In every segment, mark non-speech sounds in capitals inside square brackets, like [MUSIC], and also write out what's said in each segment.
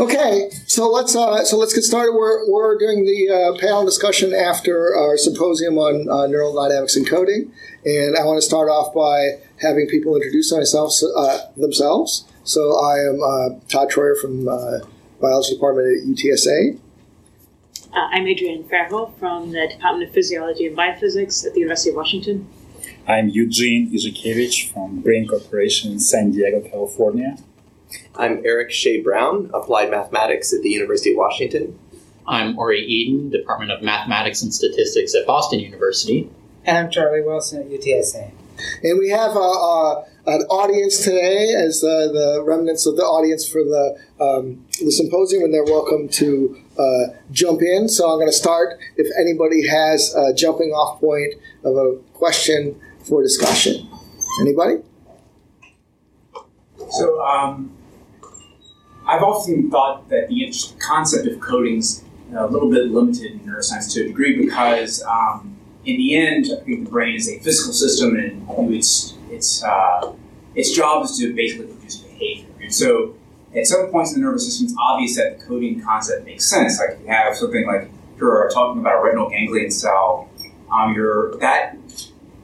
Okay, so let's uh, so let's get started. We're, we're doing the uh, panel discussion after our symposium on uh, neural dynamics and coding, and I want to start off by having people introduce themselves uh, themselves. So I am uh, Todd Troyer from uh, biology department at UTSA. I'm Adrienne Fairhall from the Department of Physiology and Biophysics at the University of Washington. I'm Eugene Izhikevich from Brain Corporation in San Diego, California. I'm Eric Shea Brown, Applied Mathematics at the University of Washington. I'm Uri Eden, Department of Mathematics and Statistics at Boston University. And I'm Charlie Wilson at UTSA. And we have uh, uh, an audience today as uh, the remnants of the audience for the, um, the symposium, and they're welcome to uh, jump in. So I'm going to start if anybody has a jumping off point of a question for discussion. Anybody? So, um, I've often thought that the concept of coding is a little bit limited in neuroscience to a degree because, um, in the end, I think the brain is a physical system, and its its uh, its job is to basically produce behavior. And so, at some points in the nervous system, it's obvious that the coding concept makes sense. Like you have something like you're talking about a retinal ganglion cell, um, that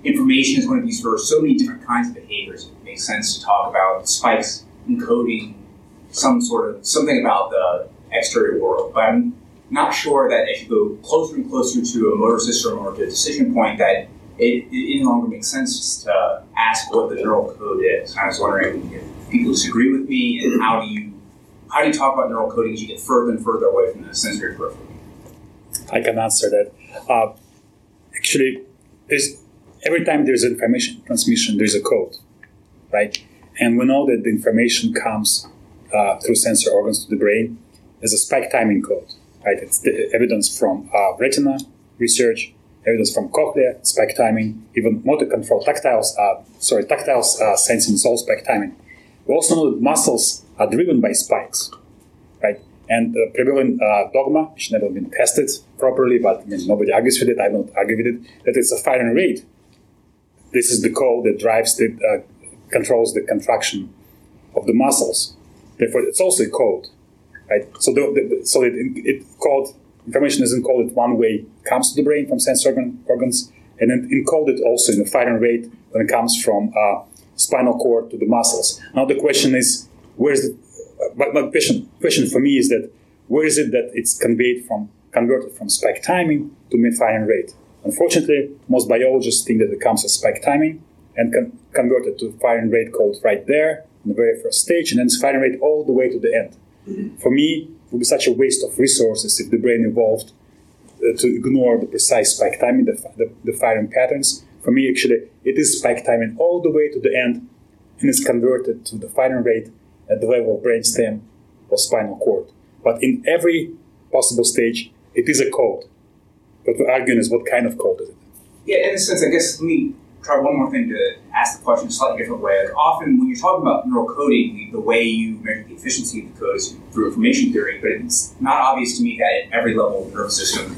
information is going to be for so many different kinds of behaviors. It makes sense to talk about spikes encoding some sort of something about the exterior world. But I'm not sure that if you go closer and closer to a motor system or to a decision point, that it, it no longer makes sense to ask what the neural code is. I was wondering if people disagree with me, and how do you how do you talk about neural coding as you get further and further away from the sensory periphery? I can answer that. Uh, actually, there's every time there's information transmission, there's a code, right? And we know that the information comes uh, through sensor organs to the brain as a spike timing code, right? It's the evidence from uh, retina research, evidence from cochlea, spike timing, even motor control, tactile, uh, sorry, tactile uh, sensing is all spike timing. We also know that muscles are driven by spikes, right? And the prevalent uh, dogma, which never been tested properly, but I mean, nobody argues with it, I don't argue with it, that it's a firing rate this is the code that drives the uh, controls the contraction of the muscles. Therefore, it's also a code, right? So, the, the, so it, it called information is encoded one way comes to the brain from sense organ, organs, and then encoded also in a firing rate when it comes from uh, spinal cord to the muscles. Now the question is, where is the? Uh, my question question for me is that where is it that it's conveyed from converted from spike timing to mid firing rate? Unfortunately, most biologists think that it comes as spike timing and con- convert it to firing rate called right there in the very first stage, and then it's firing rate all the way to the end. Mm-hmm. For me, it would be such a waste of resources if the brain evolved uh, to ignore the precise spike timing, the, the, the, firing patterns. For me, actually, it is spike timing all the way to the end, and it's converted to the firing rate at the level of brainstem or spinal cord. But in every possible stage, it is a code. But the argument is what kind of code is it? Yeah, in a sense, I guess let me try one more thing to ask the question in a slightly different way. Like often when you're talking about neural coding, the way you measure the efficiency of the code is through information theory, but it's not obvious to me that at every level of the nervous system,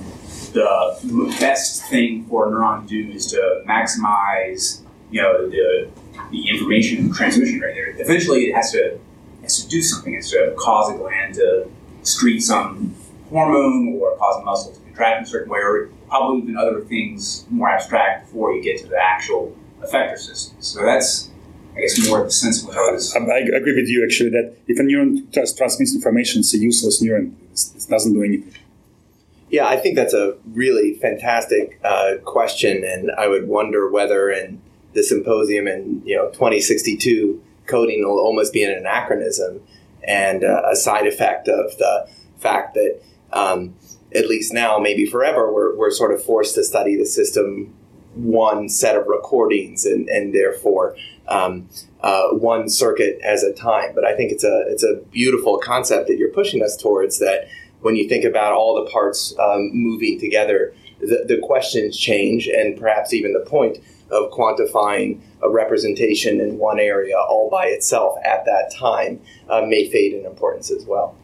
the best thing for a neuron to do is to maximize, you know, the the information transmission rate. There, eventually, it has to has to do something. It has to cause a gland to excrete some hormone or cause a muscle to contract in a certain way, or probably even other things more abstract before you get to the actual effector system. So that's, I guess, more of the sense of what I. I, I agree with you actually that if a neuron just transmits information, it's a useless neuron. It doesn't do anything. Yeah, I think that's a really fantastic uh, question, and I would wonder whether in the symposium in you know 2062, coding will almost be an anachronism and uh, a side effect of the fact that um, at least now, maybe forever, we're, we're sort of forced to study the system one set of recordings and, and therefore um, uh, one circuit as a time. But I think it's a it's a beautiful concept that you're pushing us towards. That when you think about all the parts um, moving together, the, the questions change, and perhaps even the point of quantifying a representation in one area all by itself at that time uh, may fade in importance as well.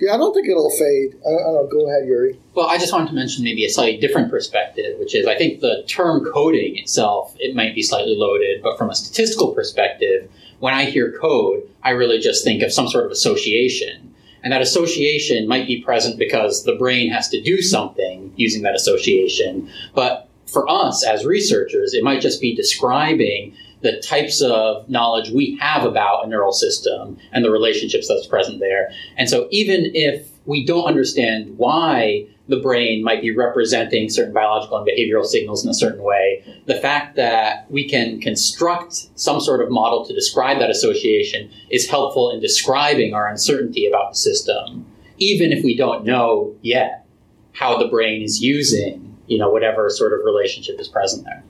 Yeah, I don't think it'll fade. I, I don't. Go ahead, Yuri. Well, I just wanted to mention maybe a slightly different perspective, which is I think the term coding itself, it might be slightly loaded, but from a statistical perspective, when I hear code, I really just think of some sort of association. And that association might be present because the brain has to do something using that association. But for us as researchers, it might just be describing the types of knowledge we have about a neural system and the relationships that's present there. And so even if we don't understand why the brain might be representing certain biological and behavioral signals in a certain way, the fact that we can construct some sort of model to describe that association is helpful in describing our uncertainty about the system, even if we don't know yet how the brain is using, you know, whatever sort of relationship is present there.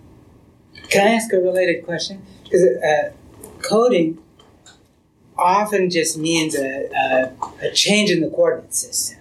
Can I ask a related question? Because uh, coding often just means a, a, a change in the coordinate system.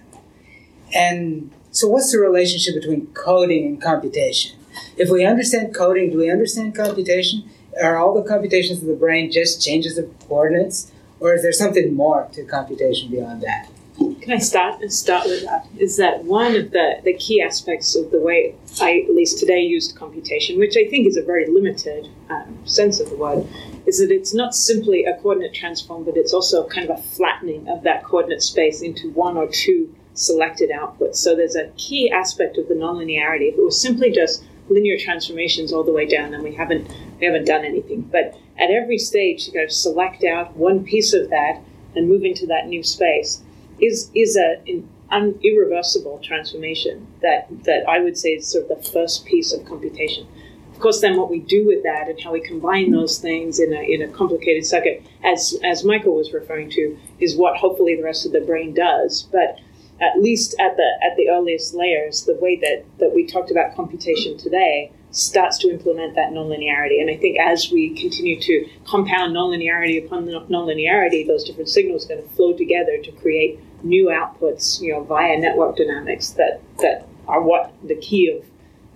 And so, what's the relationship between coding and computation? If we understand coding, do we understand computation? Are all the computations of the brain just changes of coordinates? Or is there something more to computation beyond that? Can I start and start with that? Is that one of the, the key aspects of the way I, at least today, used computation, which I think is a very limited um, sense of the word, is that it's not simply a coordinate transform, but it's also kind of a flattening of that coordinate space into one or two selected outputs. So there's a key aspect of the nonlinearity. If it was simply just linear transformations all the way down, then we haven't we haven't done anything. But at every stage, you got to select out one piece of that and move into that new space is is a an irreversible transformation that that I would say is sort of the first piece of computation. Of course, then what we do with that and how we combine those things in a, in a complicated circuit, as as Michael was referring to, is what hopefully the rest of the brain does. But at least at the at the earliest layers, the way that, that we talked about computation today starts to implement that nonlinearity. And I think as we continue to compound nonlinearity upon nonlinearity, those different signals are going to flow together to create new outputs, you know, via network dynamics that, that are what the key of,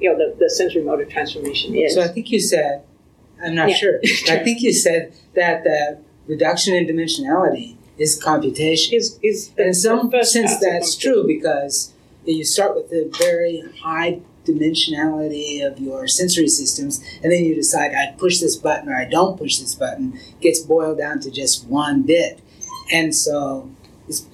you know, the, the sensory motor transformation is. So I think you said, I'm not Yeah. sure, [LAUGHS] I think you said that the reduction in dimensionality is computation. is, is in some sense, that's true because you start with the very high dimensionality of your sensory systems, and then you decide I push this button or I don't push this button. Gets boiled down to just one bit, and so it's,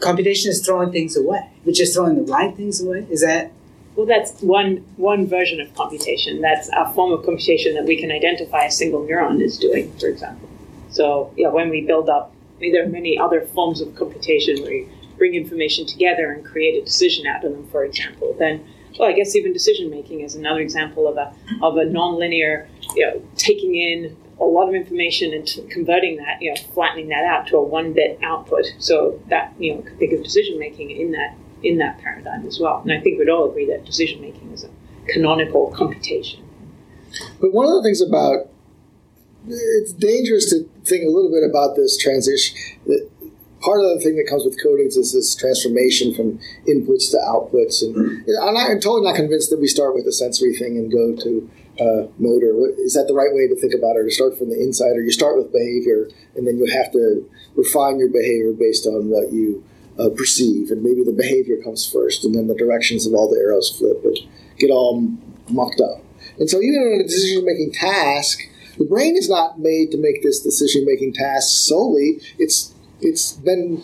computation is throwing things away, but just throwing the right things away. Is that Well, that's one one version of computation. That's a form of computation that we can identify a single neuron is doing, for example. So, yeah, when we build up, I mean, there are many other forms of computation where you bring information together and create a decision out of them, for example. Then, well, I guess even decision making is another example of a of a nonlinear, you know, taking in a lot of information and converting that, you know, flattening that out to a one bit output. So that you know, could think of decision making in that in that paradigm as well. And I think we'd all agree that decision making is a canonical computation. But one of the things about it's dangerous to think a little bit about this transition. Part of the thing that comes with codings is this transformation from inputs to outputs, and I'm, not, I'm totally not convinced that we start with the sensory thing and go to uh, motor. Is that the right way to think about it? Or to start from the inside, or you start with behavior, and then you have to refine your behavior based on what you uh, perceive, and maybe the behavior comes first, and then the directions of all the arrows flip and get all mucked up. And so, even in a decision-making task, the brain is not made to make this decision-making task solely. It's it's been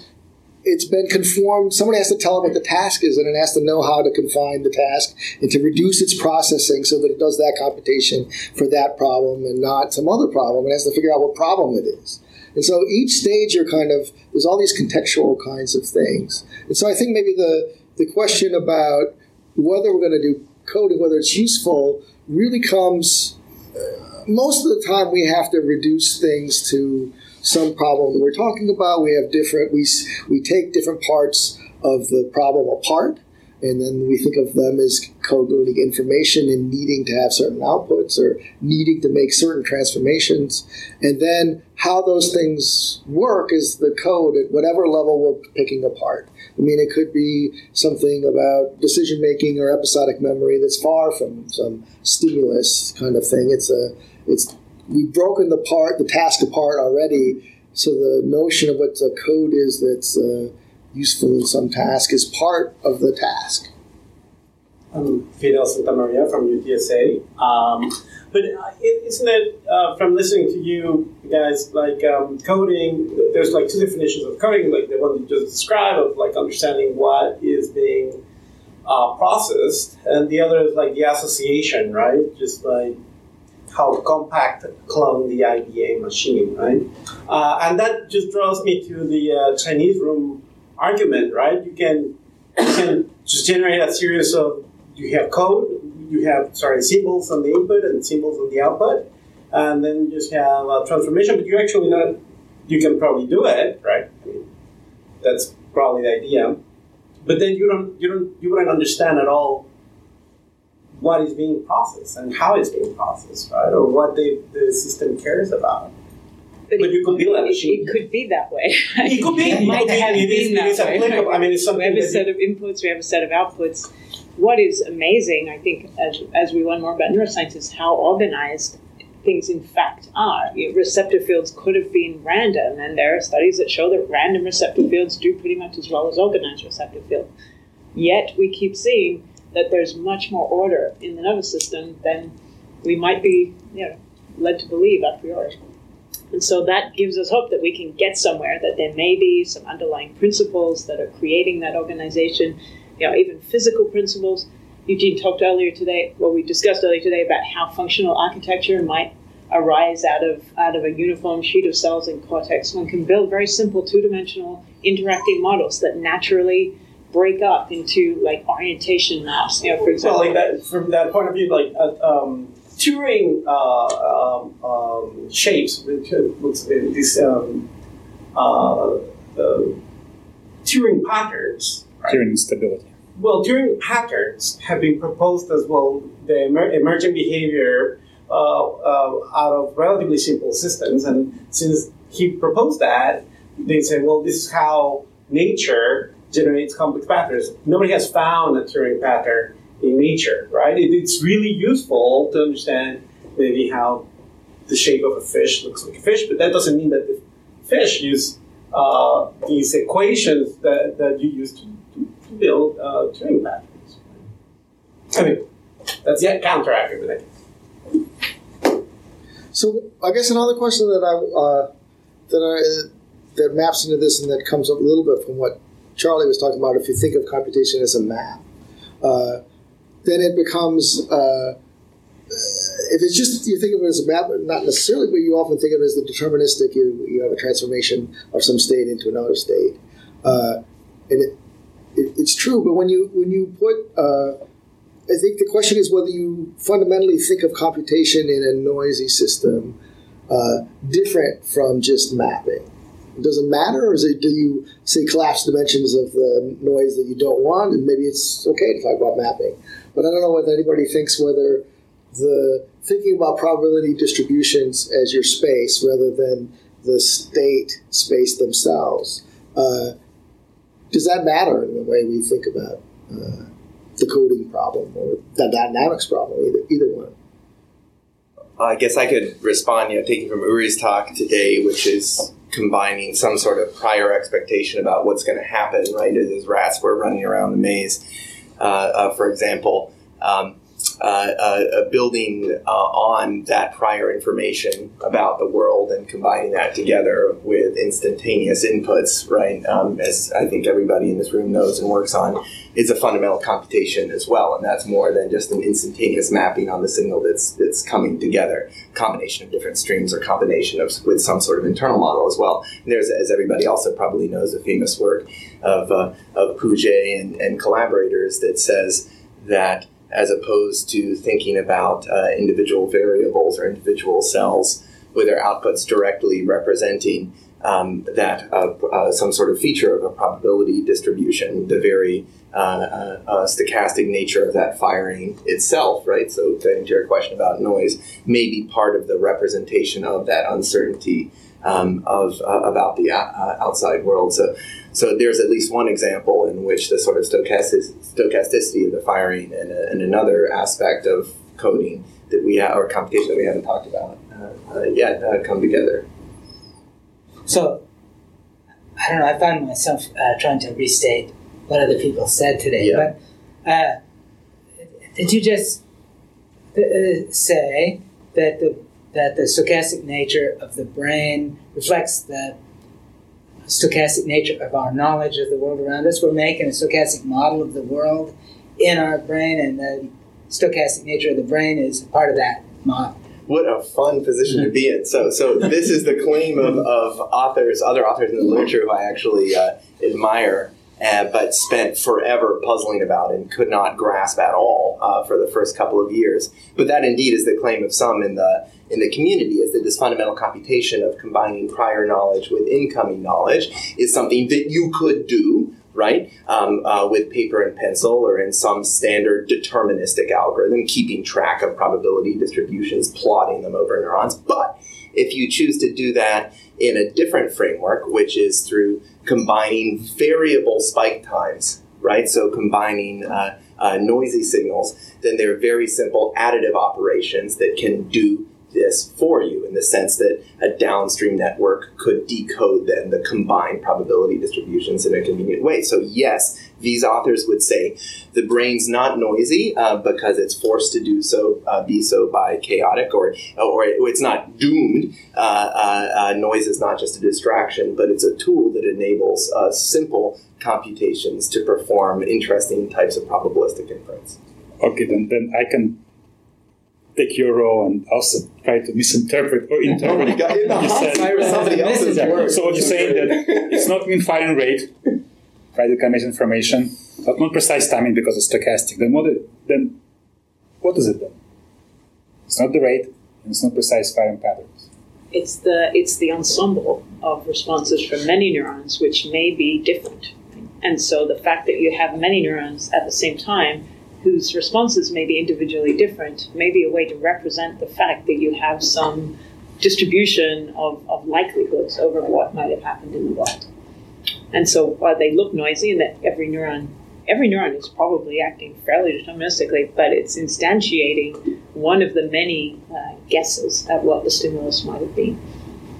it's been conformed. Somebody has to tell it what the task is, and it has to know how to confine the task and to reduce its processing so that it does that computation for that problem and not some other problem. It has to figure out what problem it is. And so each stage, you're kind of there's all these contextual kinds of things. And so I think maybe the the question about whether we're going to do coding, whether it's useful, really comes uh, most of the time we have to reduce things to some problem we're talking about. We have different we we take different parts of the problem apart, and then we think of them as coding information and needing to have certain outputs or needing to make certain transformations, and then how those things work is the code at whatever level we're picking apart. I mean, it could be something about decision making or episodic memory that's far from some stimulus kind of thing. It's a it's we've broken the part the task apart already. So the notion of what the code is that's uh, useful in some task is part of the task. I'm Fidel Santamaria from UTSA. Um, but uh, isn't it, uh, from listening to you guys, like um, coding, there's like two definitions of coding, like the one you just described of like understanding what is being uh, processed, and the other is like the association, right? Just like how Compaq clone the IBM machine, right? Uh, and that just draws me to the uh, Chinese room argument, right? You can you can just generate a series of you have code, you have sorry symbols on the input and symbols on the output, and then you just have a transformation. But you actually not you can probably do it, right? I mean, that's probably the idea. But then you don't you don't you wouldn't understand at all what is being processed and how it's being processed, right? Or what the, the system cares about. But, but you could build a machine. It could be that way. It could be. [LAUGHS] It might have it been it is that way. I mean, it's We have a that set of inputs, we have a set of outputs. What is amazing, I think, as, as we learn more about neuroscience, is how organized things in fact are. Receptor fields could have been random, and there are studies that show that random receptor fields do pretty much as well as organized receptor fields. Yet we keep seeing that there's much more order in the nervous system than we might be you know, led to believe a priori. And so that gives us hope that we can get somewhere, that there may be some underlying principles that are creating that organization, you know, even physical principles. Eugene talked earlier today, well, we discussed earlier today about how functional architecture might arise out of out of a uniform sheet of cells in cortex. One can build very simple two-dimensional interacting models that naturally break up into like orientation maps. You know, for So, example, like that, from that point of view, like uh, um, Turing uh, um, um, shapes, which, what's it, these um, uh, uh, Turing patterns. Right? Turing instability. Well, Turing patterns have been proposed as well. The emer- emergent behavior uh, uh, out of relatively simple systems, and since he proposed that, they say, well, this is how nature generates complex patterns. Nobody has found a Turing pattern in nature, right? It, it's really useful to understand maybe how the shape of a fish looks like a fish, but that doesn't mean that the fish use uh, these equations that, that you use to, to, build uh, Turing patterns. I mean, that's yet counter argument. So I guess another question that I uh, that I, that maps into this and that comes up a little bit from what Charlie was talking about. If you think of computation as a map, uh, then it becomes uh, if it's just you think of it as a map, not necessarily, but you often think of it as the deterministic. You, you have a transformation of some state into another state, uh, and it, it, it's true. But when you when you put uh, I think the question is whether you fundamentally think of computation in a noisy system uh, different from just mapping. Does it matter, or is it, do you say collapse dimensions of the noise that you don't want, and maybe it's okay to talk about mapping? But I don't know whether anybody thinks whether the thinking about probability distributions as your space rather than the state space themselves. Uh, does that matter in the way we think about uh, the coding problem or the dynamics problem, either, either one. I guess I could respond, you know, taking from Uri's talk today, which is combining some sort of prior expectation about what's going to happen, right, as rats were running around the maze. Uh, uh, for example, um, uh, uh, building uh, on that prior information about the world and combining that together with instantaneous inputs, right, um, as I think everybody in this room knows and works on, is a fundamental computation as well, and that's more than just an instantaneous mapping on the signal that's that's coming together, combination of different streams or combination of with some sort of internal model as well. And there's, as everybody also probably knows, a famous work of uh, of Pouget and, and collaborators that says that as opposed to thinking about uh, individual variables or individual cells with their outputs directly representing um, that uh, uh, some sort of feature of a probability distribution, the very uh, uh, uh, stochastic nature of that firing itself, right? So, to your question about noise, may be part of the representation of that uncertainty um, of about the outside world. So, so there's at least one example in which the sort of stochastic, stochasticity of the firing and, and another aspect of coding that we have, or computation that we haven't talked about yet, come together. So, I don't know. I find myself uh, trying to restate what other people said today. Yeah. But uh, did you just uh, say that the that the stochastic nature of the brain reflects the stochastic nature of our knowledge of the world around us? We're making a stochastic model of the world in our brain, and the stochastic nature of the brain is part of that model. What a fun position to be in. So, so this is the claim of, of authors, other authors in the literature who I actually uh, admire, uh, but spent forever puzzling about and could not grasp at all uh, for the first couple of years. But that indeed is the claim of some in the in the community is that this fundamental computation of combining prior knowledge with incoming knowledge is something that you could do right? Um, uh, with paper and pencil or in some standard deterministic algorithm, keeping track of probability distributions, plotting them over neurons. But if you choose to do that in a different framework, which is through combining variable spike times, right? So combining uh, uh, noisy signals, then they're very simple additive operations that can do this for you in the sense that a downstream network could decode then the combined probability distributions in a convenient way. So, yes, these authors would say the brain's not noisy uh, because it's forced to do so, uh, be so by chaotic, or or it's not doomed. Uh, uh, uh, noise is not just a distraction, but it's a tool that enables uh, simple computations to perform interesting types of probabilistic inference. Okay, then, then I can take your role and also try to misinterpret or interpret. Oh God, in you said. seat somebody else's Yeah. work. So what you're saying that it's not mean firing rate, right? The kind of information, but not precise timing because it's stochastic. Then what? It, then what is it then? It's not the rate, and it's not precise firing patterns. It's the it's the ensemble of responses from many neurons, which may be different. And so the fact that you have many neurons at the same time whose responses may be individually different may be a way to represent the fact that you have some distribution of, of likelihoods over what might have happened in the world. And so while they look noisy and that every neuron every neuron is probably acting fairly deterministically, but it's instantiating one of the many uh, guesses at what the stimulus might have been.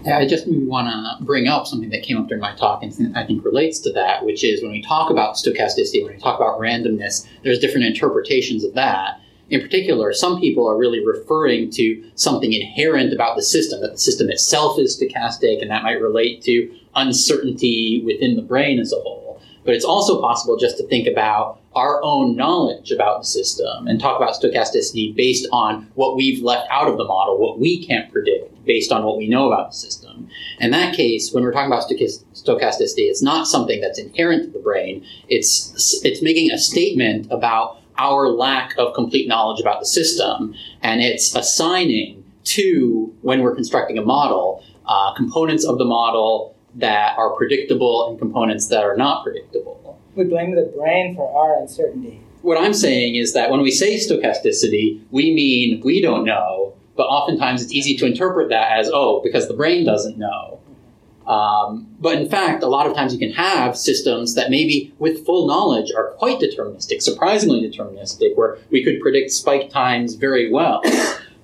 I just want to bring up something that came up during my talk and I think relates to that, which is when we talk about stochasticity, when we talk about randomness, there's different interpretations of that. In particular, some people are really referring to something inherent about the system, that the system itself is stochastic, and that might relate to uncertainty within the brain as a whole. But it's also possible just to think about our own knowledge about the system and talk about stochasticity based on what we've left out of the model, what we can't predict based on what we know about the system. In that case, when we're talking about stochasticity, it's not something that's inherent to the brain. It's it's making a statement about our lack of complete knowledge about the system, and it's assigning to when we're constructing a model uh, components of the model that are predictable and components that are not predictable. We blame the brain for our uncertainty. What I'm saying is that when we say stochasticity, we mean we don't know, but oftentimes it's easy to interpret that as, oh, because the brain doesn't know. Um, but in fact, a lot of times you can have systems that maybe with full knowledge are quite deterministic, surprisingly deterministic, where we could predict spike times very well.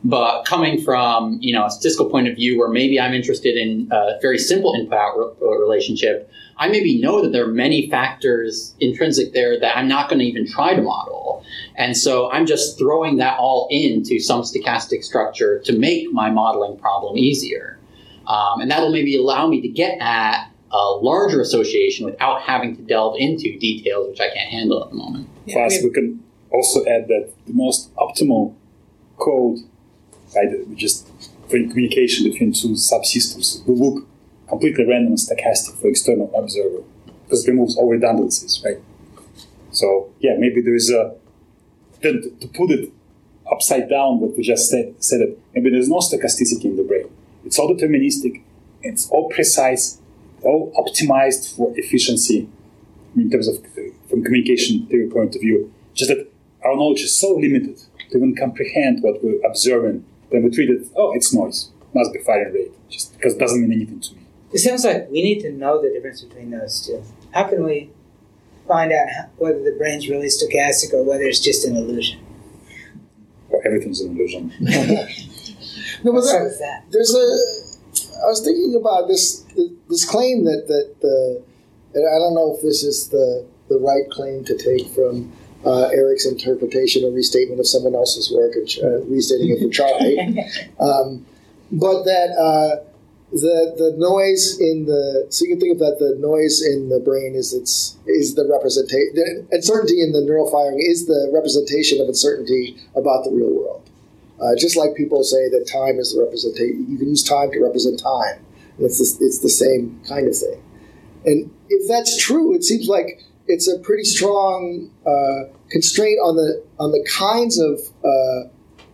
But coming from you know a statistical point of view, where maybe I'm interested in a very simple input-out relationship, I maybe know that there are many factors intrinsic there that I'm not going to even try to model. And so I'm just throwing that all into some stochastic structure to make my modeling problem easier. Um, and that'll maybe allow me to get at a larger association without having to delve into details which I can't handle at the moment. Plus, we can also add that the most optimal code, right, just communication between two subsystems, will look completely random and stochastic for external observer because it removes all redundancies, right? So yeah, maybe there is a to, to put it upside down what we just said said it maybe there's no stochasticity in the brain. It's all deterministic, it's all precise, all optimized for efficiency in terms of from communication theory point of view. Just that our knowledge is so limited to even comprehend what we're observing, then we treat it, oh, it's noise, must be firing rate, just because it doesn't mean anything to me. It sounds like we need to know the difference between those two. How can we find out how, whether the brain's really stochastic or whether it's just an illusion? Or everything's an illusion. [LAUGHS] No, but What there- is that? there's a I was thinking about this this claim that that the and I don't know if this is the the right claim to take from uh, Eric's interpretation or restatement of someone else's work and uh, restating it for Charlie, [LAUGHS] um, but that uh, the the noise in the so you can think of that the noise in the brain is its is the representation the uncertainty in the neural firing is the representation of uncertainty about the real world. Uh, just like people say that time is the representation, you can use time to represent time. It's this, it's the same kind of thing. And if that's true, it seems like it's a pretty strong uh, constraint on the on the kinds of uh,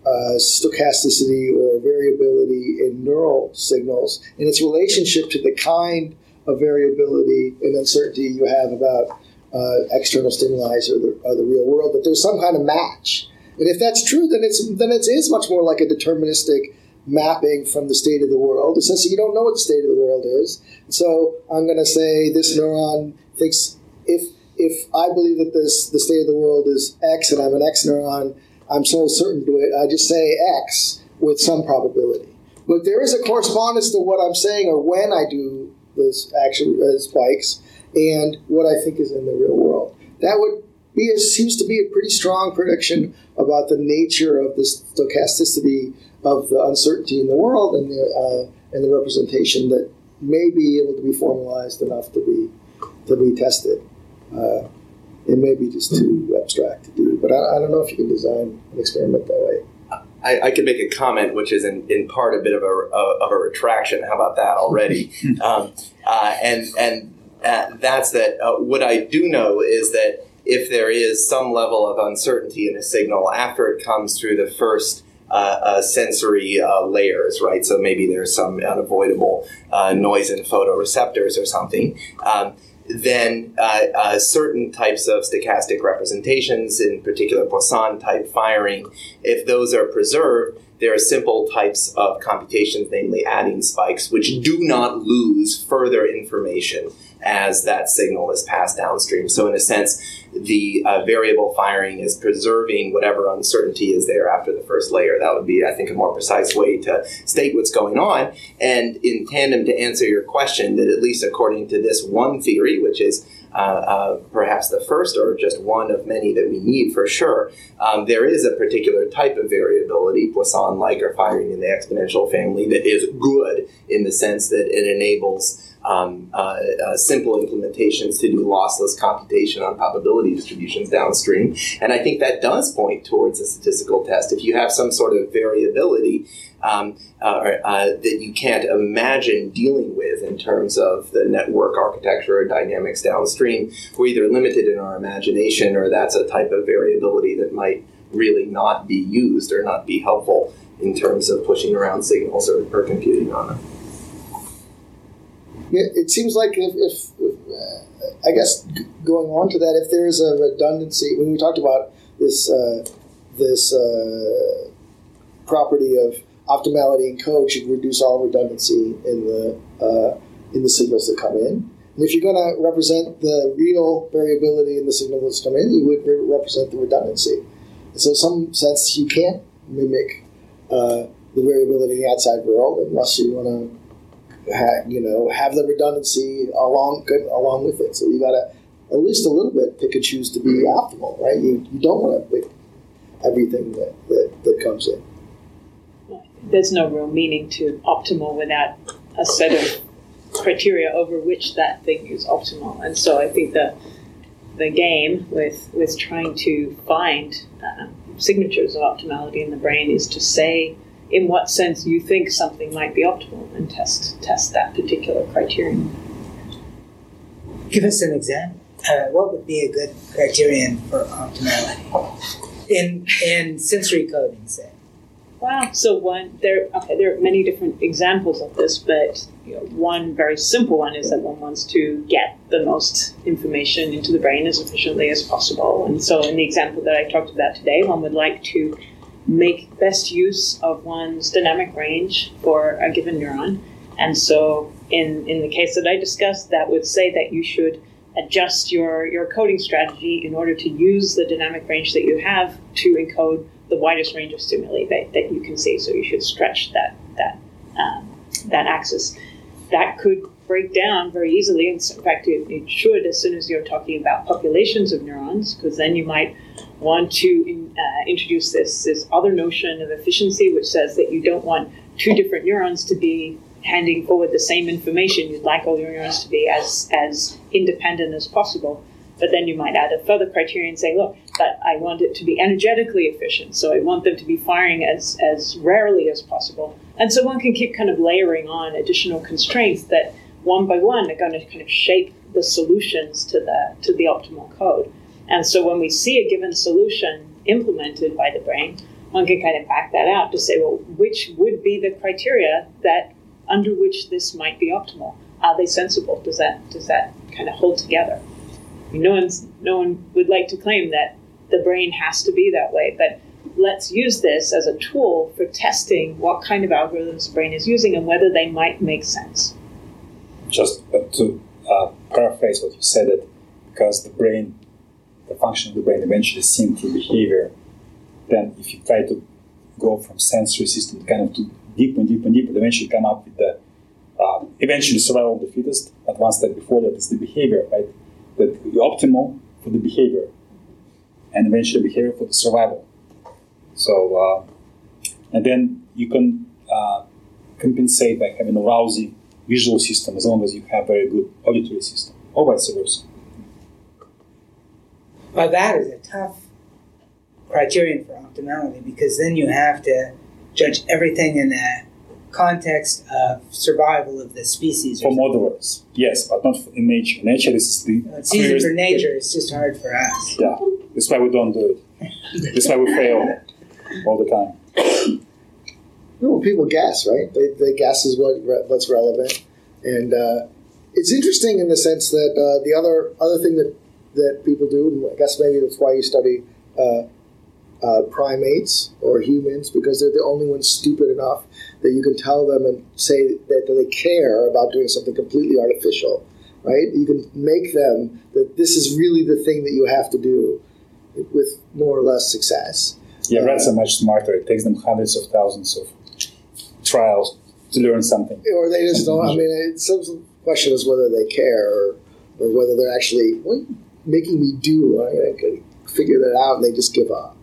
uh, stochasticity or variability in neural signals and its relationship to the kind of variability and uncertainty you have about uh, external stimuli or the, or the real world. That there's some kind of match, and if that's true, then it's then it is much more like a deterministic mapping from the state of the world. Essentially, you don't know what the state of the world is. So I'm going to say this neuron thinks if if I believe that this the state of the world is X and I'm an X neuron, I'm so certain to it. I just say X with some probability. But there is a correspondence to what I'm saying or when I do those action uh, spikes and what I think is in the real world. That would be a, seems to be a pretty strong prediction about the nature of the stochasticity of the uncertainty in the world and the uh, and the representation that may be able to be formalized enough to be to be tested. Uh, it may be just too abstract to do, but I, I, don't know if you can design an experiment that way. I, I could make a comment, which is in, in part a bit of a, of a retraction. How about that already? [LAUGHS] um, uh, and and uh, that's that. Uh, what I do know is that if there is some level of uncertainty in a signal after it comes through the first uh, uh, sensory uh, layers, right? So maybe there's some unavoidable uh, noise in photoreceptors or something. Um, then uh, uh, certain types of stochastic representations, in particular Poisson type firing, if those are preserved, there are simple types of computations, namely adding spikes, which do not lose further information as that signal is passed downstream. So, in a sense, the uh, variable firing is preserving whatever uncertainty is there after the first layer. That would be, I think, a more precise way to state what's going on. And in tandem to answer your question, that at least according to this one theory, which is uh, uh, perhaps the first or just one of many that we need for sure, um, there is a particular type of variability, Poisson like or firing in the exponential family, that is good in the sense that it enables um, uh, uh, simple implementations to do lossless computation on probability distributions downstream. And I think that does point towards a statistical test. If you have some sort of variability um, uh, uh that you can't imagine dealing with in terms of the network architecture or dynamics downstream, we're either limited in our imagination or that's a type of variability that might really not be used or not be helpful in terms of pushing around signals or, or computing on them it seems like if, if, uh, I guess going on to that, if there is a redundancy, when we talked about this uh, this uh, property of optimality in code should reduce all redundancy in the uh, in the signals that come in. And if you're going to represent the real variability in the signals that come in, you would re- represent the redundancy. So, in some sense, you can't mimic uh, the variability in the outside world unless you want to ha- you know, have the redundancy along along with it. So you got to at least a little bit pick and choose to be optimal, right? You, you don't want to pick everything that, that, that comes in. There's no real meaning to optimal without a set of criteria over which that thing is optimal. And so I think the the game with with trying to find uh, signatures of optimality in the brain is to say in what sense you think something might be optimal and test test that particular criterion. Give us an example. Uh, what would be a good criterion for optimality in in sensory coding, say? Wow. So one there okay, there are many different examples of this, but you know, one very simple one is that one wants to get the most information into the brain as efficiently as possible. And so in the example that I talked about today, one would like to make best use of one's dynamic range for a given neuron. And so, in, in the case that I discussed, that would say that you should adjust your, your coding strategy in order to use the dynamic range that you have to encode the widest range of stimuli that, that you can see. So, you should stretch that, that um, that axis. That could break down very easily. In fact, it, it should as soon as you're talking about populations of neurons, because then you might want to uh, introduce this this other notion of efficiency, which says that you don't want two different neurons to be handing forward the same information. You'd like all your neurons to be as as independent as possible. But then you might add a further criterion and say, look, but I want it to be energetically efficient, so I want them to be firing as as rarely as possible. And so one can keep kind of layering on additional constraints that one by one are going to kind of shape the solutions to the to the optimal code. And so when we see a given solution implemented by the brain, one can kind of back that out to say, well, which would be the criteria that under which this might be optimal? Are they sensible? Does that does that kind of hold together? I mean, no one's no one would like to claim that the brain has to be that way, but let's use this as a tool for testing what kind of algorithms the brain is using and whether they might make sense. Just to uh, paraphrase what you said, because the brain, the function of the brain eventually seen through behavior, then if you try to go from sensory system kind of to deeper and deep and deeper, eventually come up with the uh, eventually survival of the fittest. But one step before that is the behavior, right? That the optimal for the behavior, and eventually behavior for the survival. So, uh, and then you can uh, compensate by having a lousy visual system as long as you have very good auditory system, or vice versa. Well, that is a tough criterion for optimality because then you have to judge everything in the context of survival of the species. For modelers, yes, but not in nature. Nature is the. It's easy for nature. It's just hard for us. Yeah, that's why we don't do it. that's why we fail all the time. Well, people guess, right? They, they guess is what what's relevant, and uh, it's interesting in the sense that uh, the other other thing that that people do, and I guess maybe that's why you study uh, uh, primates or humans because they're the only ones stupid enough that you can tell them and say that they care about doing something completely artificial, right? You can make them that this is really the thing that you have to do with more or less success. Yeah, rats are much smarter. It takes them hundreds of thousands of trials to learn something. Or they just don't. I mean, it's some question is whether they care or, or whether they're actually what making me do. I, I figure that out, and they just give up.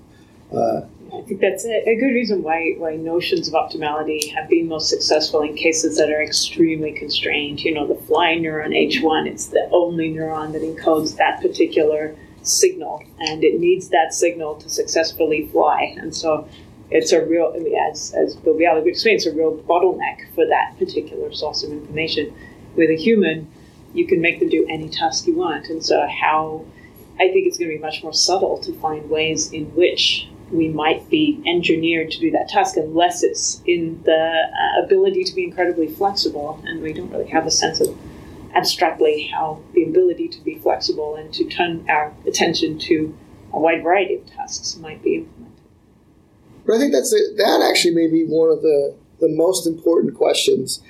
Uh, I think that's a, good reason why why notions of optimality have been most successful in cases that are extremely constrained. You know, the fly neuron H1, it's the only neuron that encodes that particular signal, and it needs that signal to successfully fly. And so it's a real, I mean, as, as Bill Bialek explained, it's a real bottleneck for that particular source of information. With a human, you can make them do any task you want. And so, how I think it's going to be much more subtle to find ways in which we might be engineered to do that task unless it's in the uh, ability to be incredibly flexible. And we don't really have a sense of abstractly how the ability to be flexible and to turn our attention to a wide variety of tasks might be implemented. But I think that's a, that actually may be one of the, the most important questions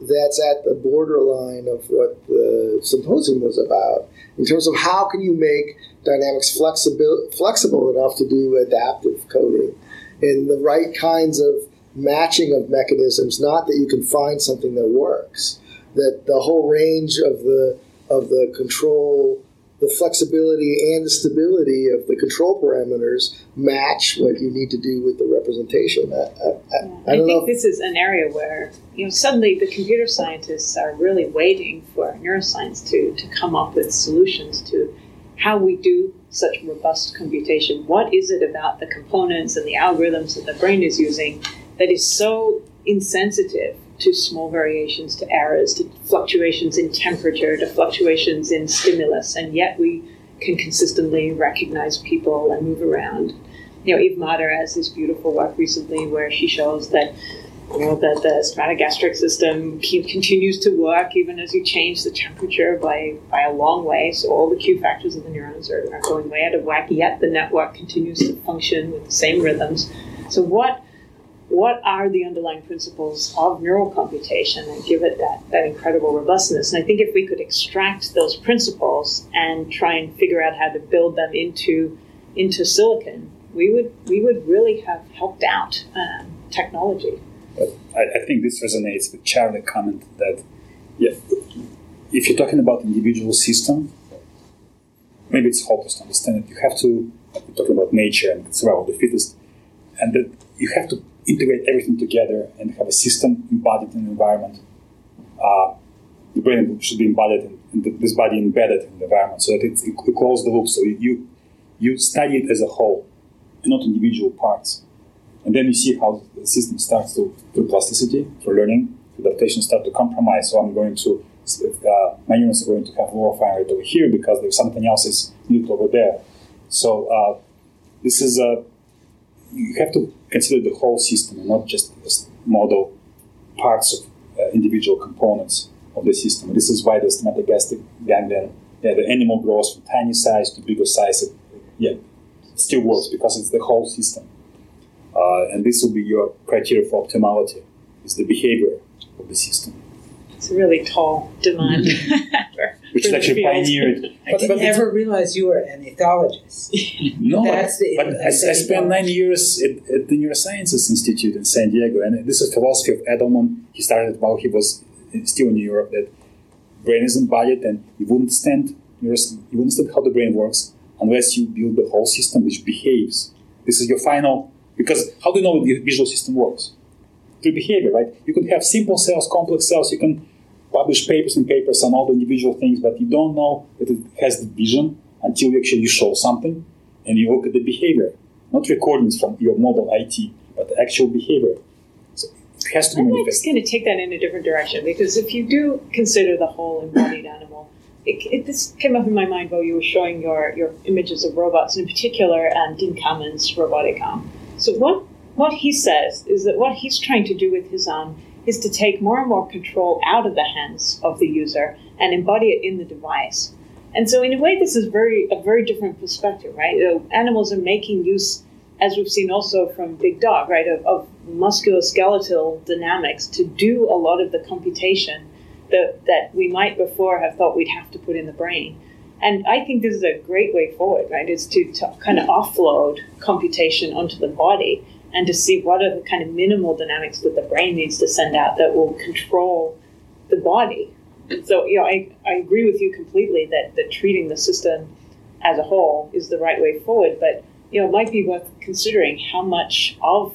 that's at the borderline of what the symposium was about. In terms of how can you make dynamics flexible flexible enough to do adaptive coding? And the right kinds of matching of mechanisms not that you can find something that works that the whole range of the of the control the flexibility and the stability of the control parameters match what you need to do with the representation. I, I, I, I think know. this is an area where you know suddenly the computer scientists are really waiting for neuroscience to, to come up with solutions to how we do such robust computation. What is it about the components and the algorithms that the brain is using that is so insensitive to small variations, to errors, to fluctuations in temperature, to fluctuations in stimulus, and yet we can consistently recognize people and move around. You know, Eve Marder has this beautiful work recently where she shows that you know that the stomatogastric system continues to work even as you change the temperature by by a long way. So all the Q factors of the neurons are, are going way out of whack. Yet the network continues to function with the same rhythms. So what what are the underlying principles of neural computation and give it that, that incredible robustness. And I think if we could extract those principles and try and figure out how to build them into into silicon, we would we would really have helped out um, technology. But I, I think this resonates with Charlie comment that yeah, if you're talking about individual system, maybe it's hopeless to understand it. You have to talking about nature and survival of the fittest, and that you have to integrate everything together and have a system embodied in the environment. Uh, the brain should be embodied in, in the, this body embedded in the environment so that it, it closes the loop. So you you study it as a whole, not individual parts. And then you see how the system starts to, through plasticity, through learning, adaptation start to compromise. So I'm going to, uh, my neurons are going to have lower fire rate over here because there's something else is needed over there. So uh, this is a, you have to consider the whole system and not just model parts of uh, individual components of the system. This is why the stomatogastric ganglion, yeah, the animal grows from tiny size to bigger size. It, yeah, it still works because it's the whole system. Uh, and this will be your criteria for optimality, is the behavior of the system. It's a really tall demand. [LAUGHS] [LAUGHS] Which is actually pioneered. I didn't ever realize you were an ethologist. no, That's the- but I, I spent nine years at, at the Neurosciences Institute in San Diego, and this is philosophy of Edelman. He started while he was uh, still in New York. That brain isn't embodied, and you wouldn't understand you wouldn't understand how the brain works unless you build the whole system which behaves. This is your final because how do you know the visual system works? Through behavior, right? You can have simple cells, complex cells. You can publish papers and papers on all the individual things, but you don't know that it has the vision until you actually show something and you look at the behavior, not recordings from your model IT, but the actual behavior. So it has to be I'm manifest. just going to take that in a different direction because if you do consider the whole embodied animal, it, it, this came up in my mind while you were showing your, your images of robots, in particular um, Dean Kamen's robotic arm. So what what he says is that what he's trying to do with his arm is to take more and more control out of the hands of the user and embody it in the device. And so, in a way, this is very a very different perspective, right? Know, animals are making use, as we've seen also from Big Dog, right, of, of musculoskeletal dynamics to do a lot of the computation that that we might before have thought we'd have to put in the brain. And I think this is a great way forward, right? Is to, to kind of offload computation onto the body and to see what are the kind of minimal dynamics that the brain needs to send out that will control the body. So, you know, I, I agree with you completely that, that treating the system as a whole is the right way forward, but, you know, it might be worth considering how much of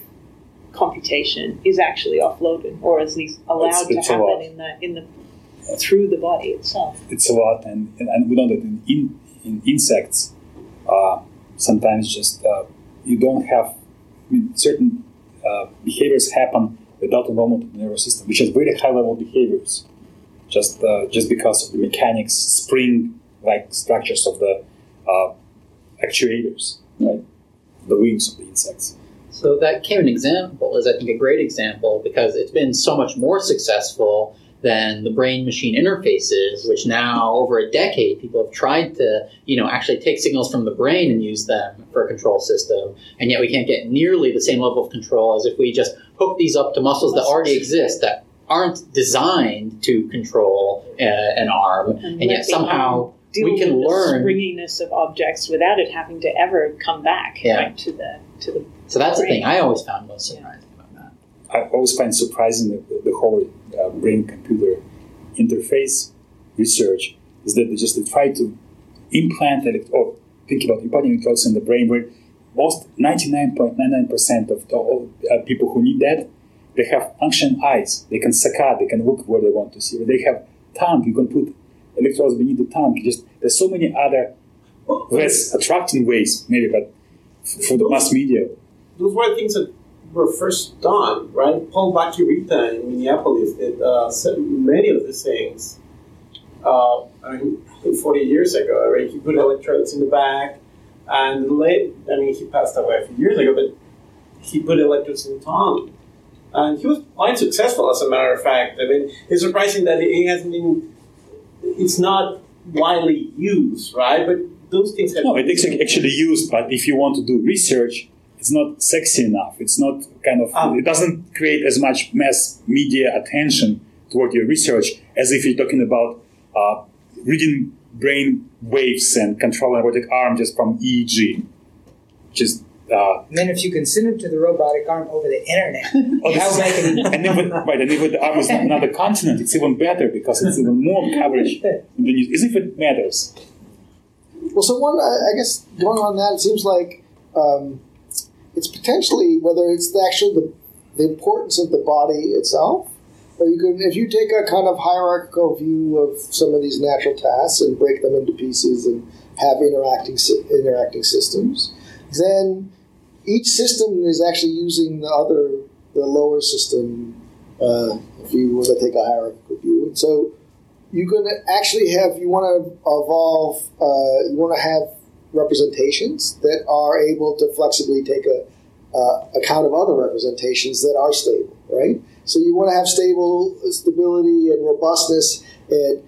computation is actually offloaded or at least allowed it's to happen in the, in the, through the body itself. it's a lot, and, and, and we know that in, in, in insects, uh, sometimes just uh, you don't have I mean, certain uh, behaviors happen without involvement of the nervous system, which is very high level behaviors, just uh, just because of the mechanics, spring like structures of the uh, actuators, right? The wings of the insects. So that Kamen example is, I think, a great example because it's been so much more successful than the brain-machine interfaces, which now over a decade people have tried to, you know, actually take signals from the brain and use them for a control system, and yet we can't get nearly the same level of control as if we just hook these up to muscles that already exist that aren't designed to control uh, an arm, and, let yet somehow we can with learn. the springiness of objects without it having to ever come back Yeah. right, to the to the So that's the thing I always found most surprising about that. I always find surprising that the, the whole uh, brain-computer interface research is that they just try to implant elect- or think about implanting electrodes in the brain where most 99.99% of the, uh, people who need that they have function eyes. They can saccade they can look where they want to see. They have tongue. You can put electrodes beneath the tongue. Just there's so many other less attracting ways maybe but for the mass media. Those were things that were first done, right? Paul Bach-y-Rita in Minneapolis did uh, many of these things. Uh, I mean, 40 years ago, right? He put electrodes in the back, and late, I mean, he passed away a few years ago, but he put electrodes in the tongue. And he was quite successful, as a matter of fact. I mean, it's surprising that it hasn't been, it's not widely used, right? But those things have No, it is actually used, but if you want to do research, it's not sexy enough. It's not kind of, Ah. it doesn't create as much mass media attention toward your research as if you're talking about uh, reading brain waves and controlling robotic arm just from EEG. Just uh, And then if you can send it to the robotic arm over the internet, [LAUGHS] oh, that would make it and even right, and even the arm is another continent, it's even better because it's even more coverage than you, as if it matters. Well, so one, I I guess going on that, it seems like um, it's potentially whether it's actually the, the importance of the body itself, or you can, if you take a kind of hierarchical view of some of these natural tasks and break them into pieces and have interacting interacting systems, then each system is actually using the other, the lower system. Uh, if you were to take a hierarchical view, and so you're going to actually have you want to evolve uh, you want to have representations that are able to flexibly take a uh, account of other representations that are stable right so you want to have stable stability and robustness at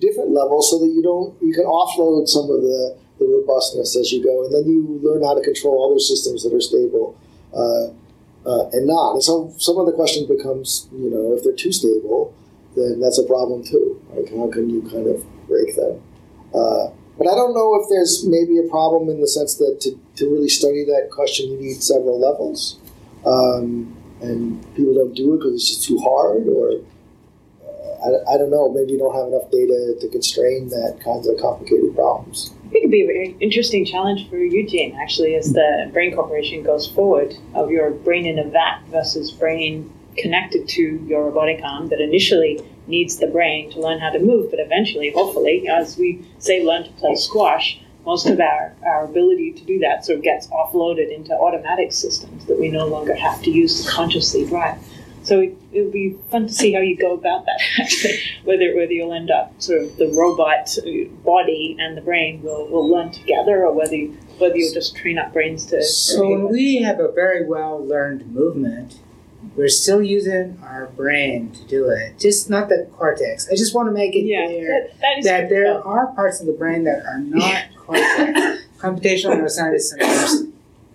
different levels so that you don't you can offload some of the, the robustness as you go and then you learn how to control other systems that are stable uh, uh, and not and so some of the question becomes you know if they're too stable then that's a problem too. Like, how can you kind of break them? Uh, but I don't know if there's maybe a problem in the sense that to, to really study that question, you need several levels. Um, and people don't do it because it's just too hard, or uh, I, I don't know, maybe you don't have enough data to constrain that kinds of complicated problems. I think it'd be a very interesting challenge for Eugene, actually, as the Brain Corporation goes forward of your brain in a vat versus brain connected to your robotic arm that initially needs the brain to learn how to move, but eventually, hopefully, as we say, learn to play squash, most of our, our ability to do that sort of gets offloaded into automatic systems that we no longer have to use to consciously drive. So it, would be fun to see how you go about that, [LAUGHS] actually, whether, whether you'll end up sort of the robot uh, body and the brain will, will learn together or whether, you, whether you'll just train up brains to. So when we have a very well learned movement, we're still using our brain to do it, just not the cortex. I just want to make it yeah, clear that, that is that there critical. are parts of the brain that are not [LAUGHS] cortex. Computational neuroscientists sometimes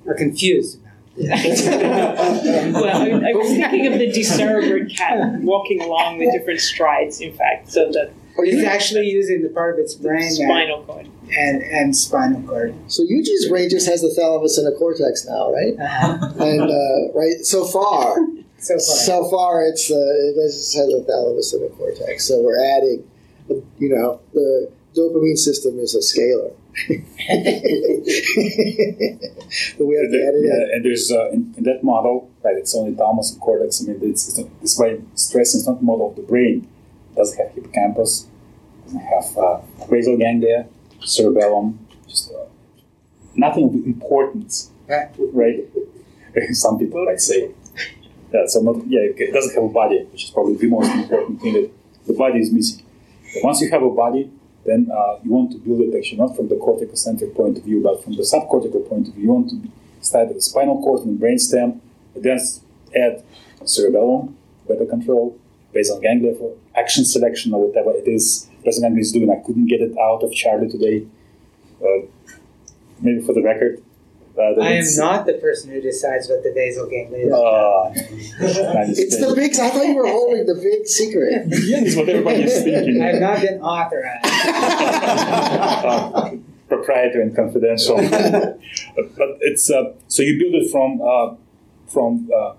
are confused about [LAUGHS] well, I, I was thinking of the decerebrate cat walking along with different strides, in fact, so that It's actually using the part of its brain that, spinal cord. and, and spinal cord. So Eugene's brain just has the thalamus and a cortex now, right? Uh-huh. And uh, right so far, So far. So far, it's uh, it has a thalamus and a cortex. So we're adding, you know, the dopamine system is a scalar. but [LAUGHS] we have to add it in. Yeah, and there's uh, in, in that model, right? It's only thalamus and cortex. I mean, it's, it's not, this why stress is not a model of the brain. It doesn't have hippocampus, doesn't have uh, basal ganglia, cerebellum, just uh, nothing of importance, Right. right? [LAUGHS] Some people might say. Yeah, so not, yeah, it doesn't have a body, which is probably the most important thing that the body is missing. But once you have a body, then uh, you want to build it actually not from the cortical corticocentric point of view, but from the subcortical point of view. You want to start with the spinal cord and brainstem, then add cerebellum, better control, basal ganglia for action selection or whatever it is basal ganglia is doing. I couldn't get it out of Charlie today. Uh, maybe for the record. Uh, I am not the person who decides what the basal ganglia is. Uh, [LAUGHS] It's the big. I thought you were holding the big secret. [LAUGHS] yeah, it's what everybody is thinking. I have not been authorized. uh, [LAUGHS] proprietary and confidential. but it's uh, so you build it from uh, from uh,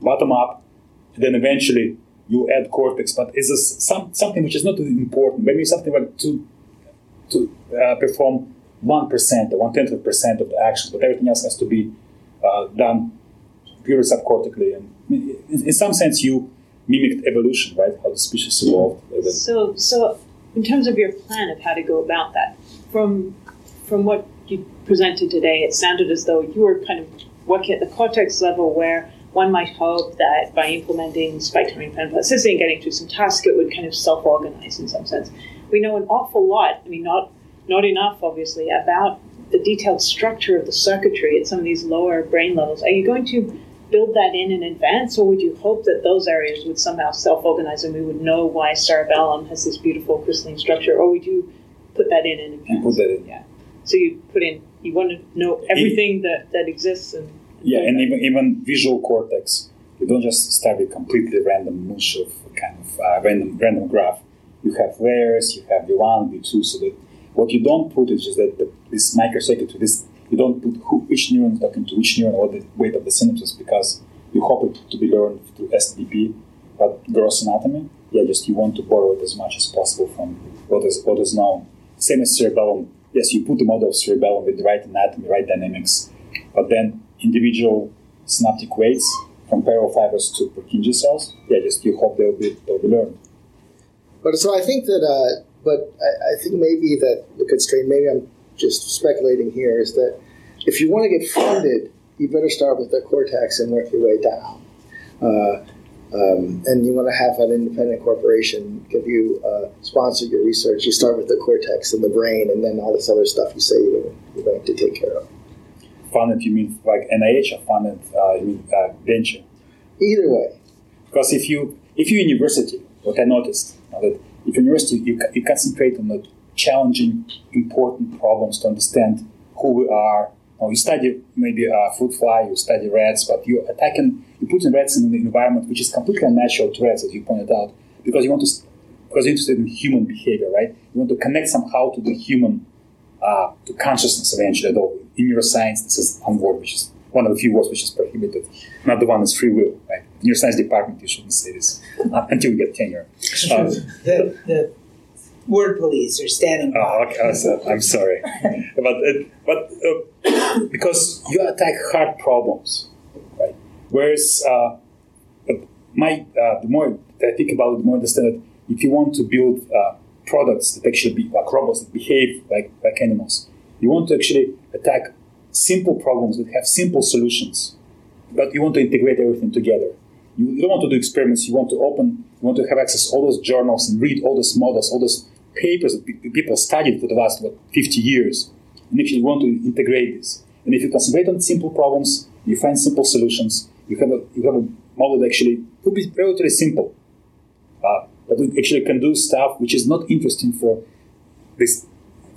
bottom up, then eventually you add cortex. But is a, s- some something which is not important. Maybe something like to to uh, perform one percent or one tenth of a percent of the actions, but everything else has to be uh, done purely subcortically. And in, in some sense, you mimicked evolution, right? How the species evolved. So, so in terms of your plan of how to go about that, from from what you presented today, it sounded as though you were kind of working at the cortex level, where one might hope that by implementing spike timing dependent plasticity and getting through some tasks, it would kind of self-organize in some sense. We know an awful lot. I mean, not not enough, obviously, about the detailed structure of the circuitry at some of these lower brain levels. Are you going to build that in in advance, or would you hope that those areas would somehow self-organize and we would know why cerebellum has this beautiful crystalline structure, or would you put that in in advance? You put that in. Yeah. So you put in. You want to know everything that, that exists and. Yeah, and even, even visual cortex. You don't just start with completely random mush of kind of uh, random random graph. You have layers, you have V1, V2, so that what you don't put is just that the, this microcircuitry, this you don't put who, which neuron talking to which neuron or the weight of the synapses because you hope it to be learned through STDP, but gross anatomy, yeah, just you want to borrow it as much as possible from what is what is known. Same as cerebellum. Yes, you put a model of cerebellum with the right anatomy, right dynamics, but then individual synaptic weights from parallel fibers to Purkinje cells, yeah, just you hope they'll be they'll be learned. But so I think that, uh, but I, I think maybe that the constraint, maybe I'm just speculating here, is that if you want to get funded, you better start with the cortex and work your way down. Uh, um, and you want to have an independent corporation give you uh, sponsor your research. You start with the cortex and the brain, and then all this other stuff you say you're, you're going to take care of. Funded, you mean like NIH or funded, uh, you mean uh, venture? Either way, Because if you if you university, what I noticed that if university you, ca- you concentrate on the challenging, important problems to understand who we are. Or you study maybe a fruit fly, you study rats, but you attacking you put in rats in an environment which is completely unnatural to rats, as you pointed out, because you want to, because you're interested in human behavior, right? You want to connect somehow to the human uh, to consciousness eventually. Although in neuroscience, this is one word which is one of the few words which is prohibited. Not the one is free will, right? In your science department, you shouldn't say this [LAUGHS] uh, until you get tenure. Uh, the, the word police are standing. Oh, okay. I'm so- I'm sorry, [LAUGHS] but uh, but uh, because you attack hard problems, right? Whereas uh, my uh, the more I think about it, the more I understand that if you want to build uh, products that actually be like robots that behave like like animals, you want to actually attack simple problems that have simple solutions, but you want to integrate everything together. You, don't want to do experiments. You want to open. You want to have access to all those journals and read all those models, all those papers that pe- people studied for the last what 50 years, and if you want to integrate this. And if you concentrate on simple problems, you find simple solutions. You have a you have a model that actually could be relatively simple, uh, but it actually can do stuff which is not interesting for this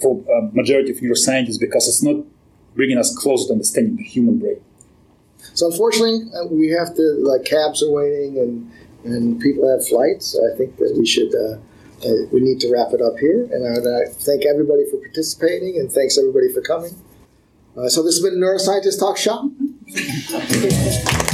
for uh, majority of neuroscientists because it's not bringing us closer to understanding the human brain. So unfortunately, uh, we have to like cabs are waiting and and people have flights. I think that we should uh, uh, we need to wrap it up here. And I would uh, thank everybody for participating and thanks everybody for coming. Uh, so this has been Neuroscientist Talk Shop. [LAUGHS]